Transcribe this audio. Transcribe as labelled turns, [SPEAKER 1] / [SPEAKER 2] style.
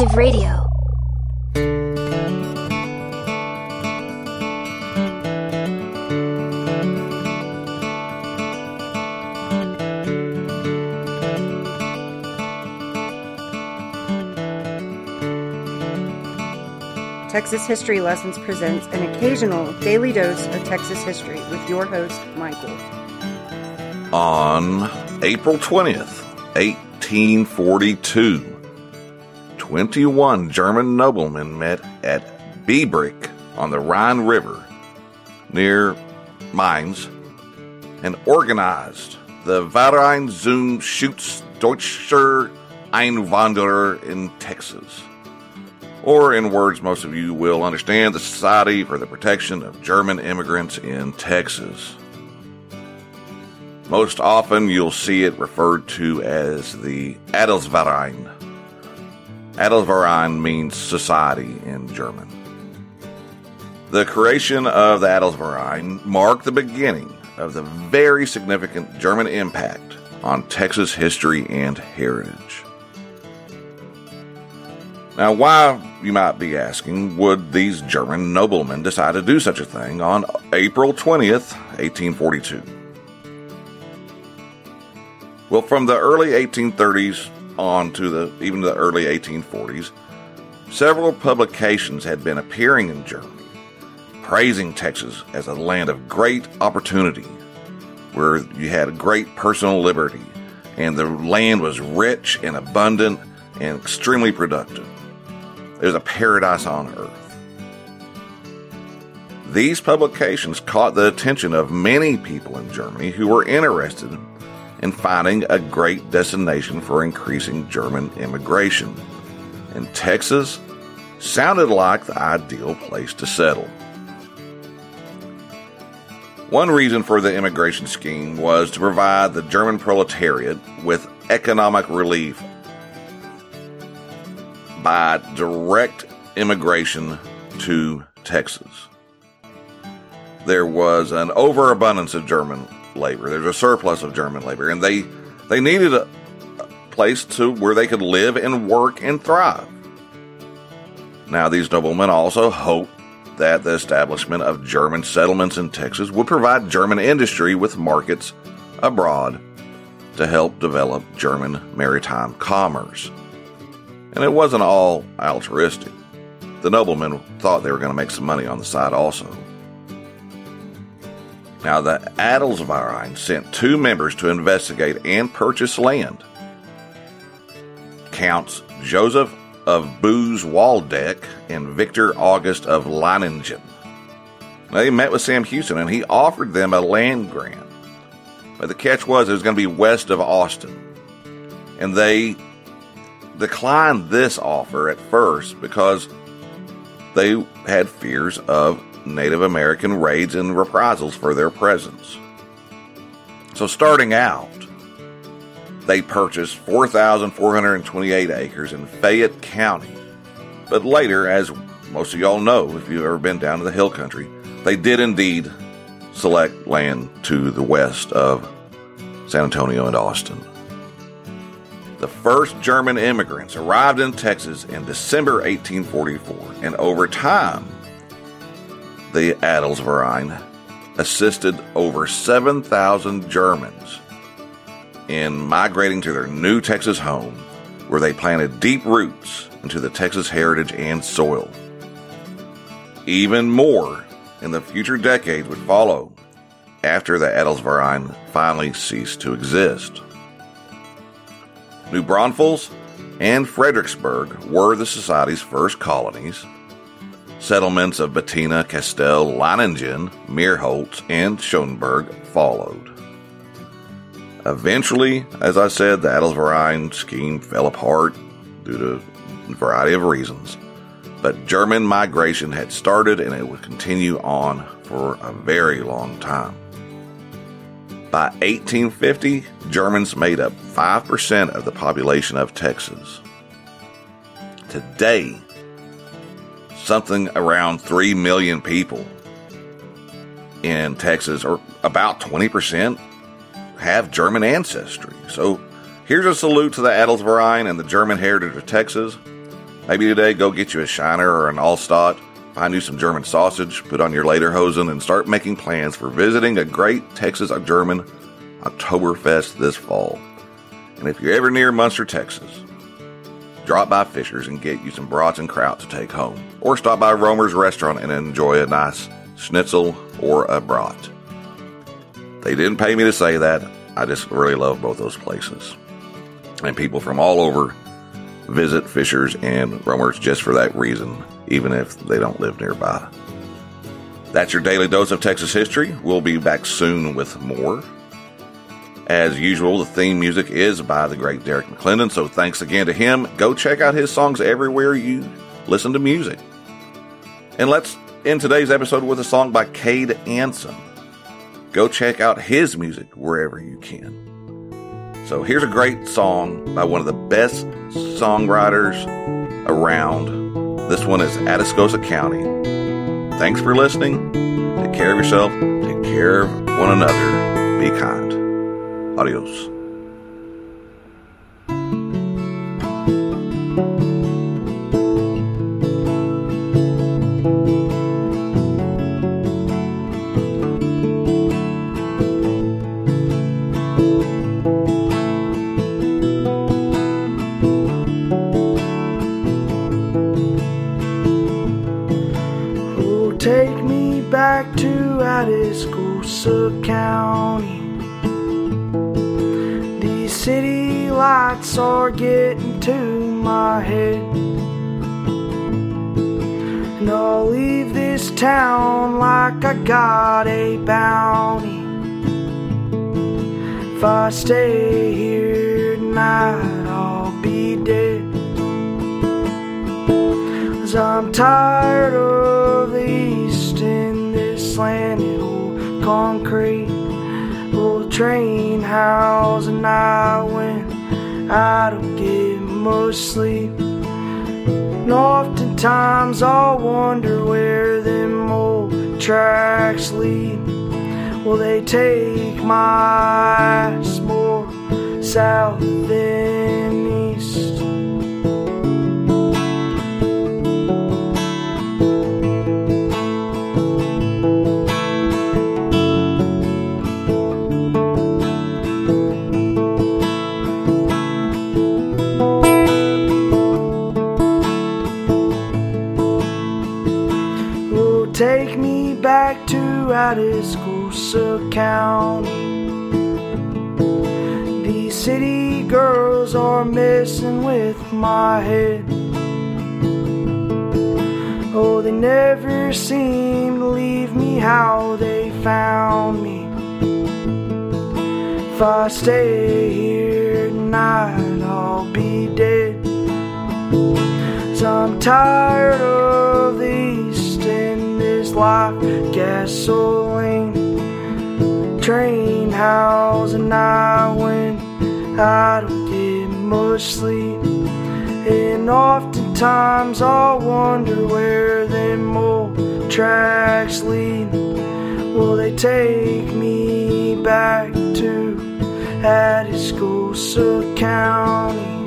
[SPEAKER 1] Alternative Radio.
[SPEAKER 2] Texas History Lessons presents an occasional daily dose of Texas history with your host, Michael.
[SPEAKER 3] On April 20th, 1842, 21 German noblemen met at Biebrich on the Rhine River near Mainz and organized the Verein zum Schutz deutscher Einwanderer in Texas or in words most of you will understand, the Society for the Protection of German Immigrants in Texas. Most often you'll see it referred to as the Adelsverein. Adelsverein means society in German. The creation of the Adelsverein marked the beginning of the very significant German impact on Texas history and heritage. Now, why, you might be asking, would these German noblemen decide to do such a thing on April 20th, 1842? Well, from the early 1830s on to the even the early 1840s, several publications had been appearing in Germany, praising Texas as a land of great opportunity, where you had great personal liberty, and the land was rich and abundant and extremely productive. There's a paradise on earth. These publications caught the attention of many people in Germany who were interested in finding a great destination for increasing German immigration. And Texas sounded like the ideal place to settle. One reason for the immigration scheme was to provide the German proletariat with economic relief by direct immigration to Texas. There was an overabundance of German labor. There's a surplus of German labor, and they they needed a, place to where they could live and work and thrive. Now, these noblemen also hoped that the establishment of German settlements in Texas would provide German industry with markets abroad to help develop German maritime commerce. And it wasn't all altruistic. The noblemen thought they were going to make some money on the side also. Now, the Adelsverein sent two members to investigate and purchase land. Counts Joseph of Boos-Waldeck and Victor August of Leiningen. They met with Sam Houston and he offered them a land grant. But the catch was it was going to be west of Austin. And they declined this offer at first because they had fears of Native American raids and reprisals for their presence. So, starting out, they purchased 4,428 acres in Fayette County. But later, as most of y'all know, if you've ever been down to the hill country, they did indeed select land to the west of San Antonio and Austin. The first German immigrants arrived in Texas in December 1844, and over time, the Adelsverein assisted over 7,000 Germans in migrating to their new Texas home, where they planted deep roots into the Texas heritage and soil. Even more in the future decades would follow after the Adelsverein finally ceased to exist. New Braunfels and Fredericksburg were the Society's first colonies. Settlements of Bettina, Castell, Leiningen, Meerholz, and Schoenberg followed. Eventually, as I said, the Adelsverein scheme fell apart due to a variety of reasons. But German migration had started and it would continue on for a very long time. By 1850, Germans made up 5% of the population of Texas. Today, something around 3 million people in Texas, or about 20%, have German ancestry. So here's a salute to the Adelsverein and the German heritage of Texas. Maybe today go get you a Shiner or an Allstott, find you some German sausage, put on your Lederhosen, and start making plans for visiting a great Texas German Oktoberfest this fall. And if you're ever near Muenster, Texas, drop by Fischer's and get you some brats and kraut to take home. Or stop by Rohmer's restaurant and enjoy a nice schnitzel or a brat. They didn't pay me to say that. I just really love both those places. And people from all over visit Fischer's and Rohmer's just for that reason, even if they don't live nearby. That's your daily dose of Texas history. We'll be back soon with more. As usual, the theme music is by the great Derek McClendon, so thanks again to him. Go check out his songs everywhere you listen to music. And let's end today's episode with a song by Cade Anson. Go check out his music wherever you can. So here's a great song by one of the best songwriters around. This one is Atascosa County. Thanks for listening. Take care of yourself. Take care of one another. Be kind.
[SPEAKER 1] arıyoruz. My head. And I'll leave this town like I got a bounty. If I stay here tonight, I'll be dead. Cause I'm tired of the east in this slanted old concrete old train house and I I don't get much sleep. And oftentimes I'll wonder where them old tracks lead. Will they take my ass more south than east? With my head. Oh, they never seem to leave me how they found me. If I stay here tonight, I'll be dead. Cause I'm tired of the east in this life, gasoline, train house, and I don't get much sleep. And oftentimes I'll wonder where them old tracks lead. Will they take me back to Atascosa County?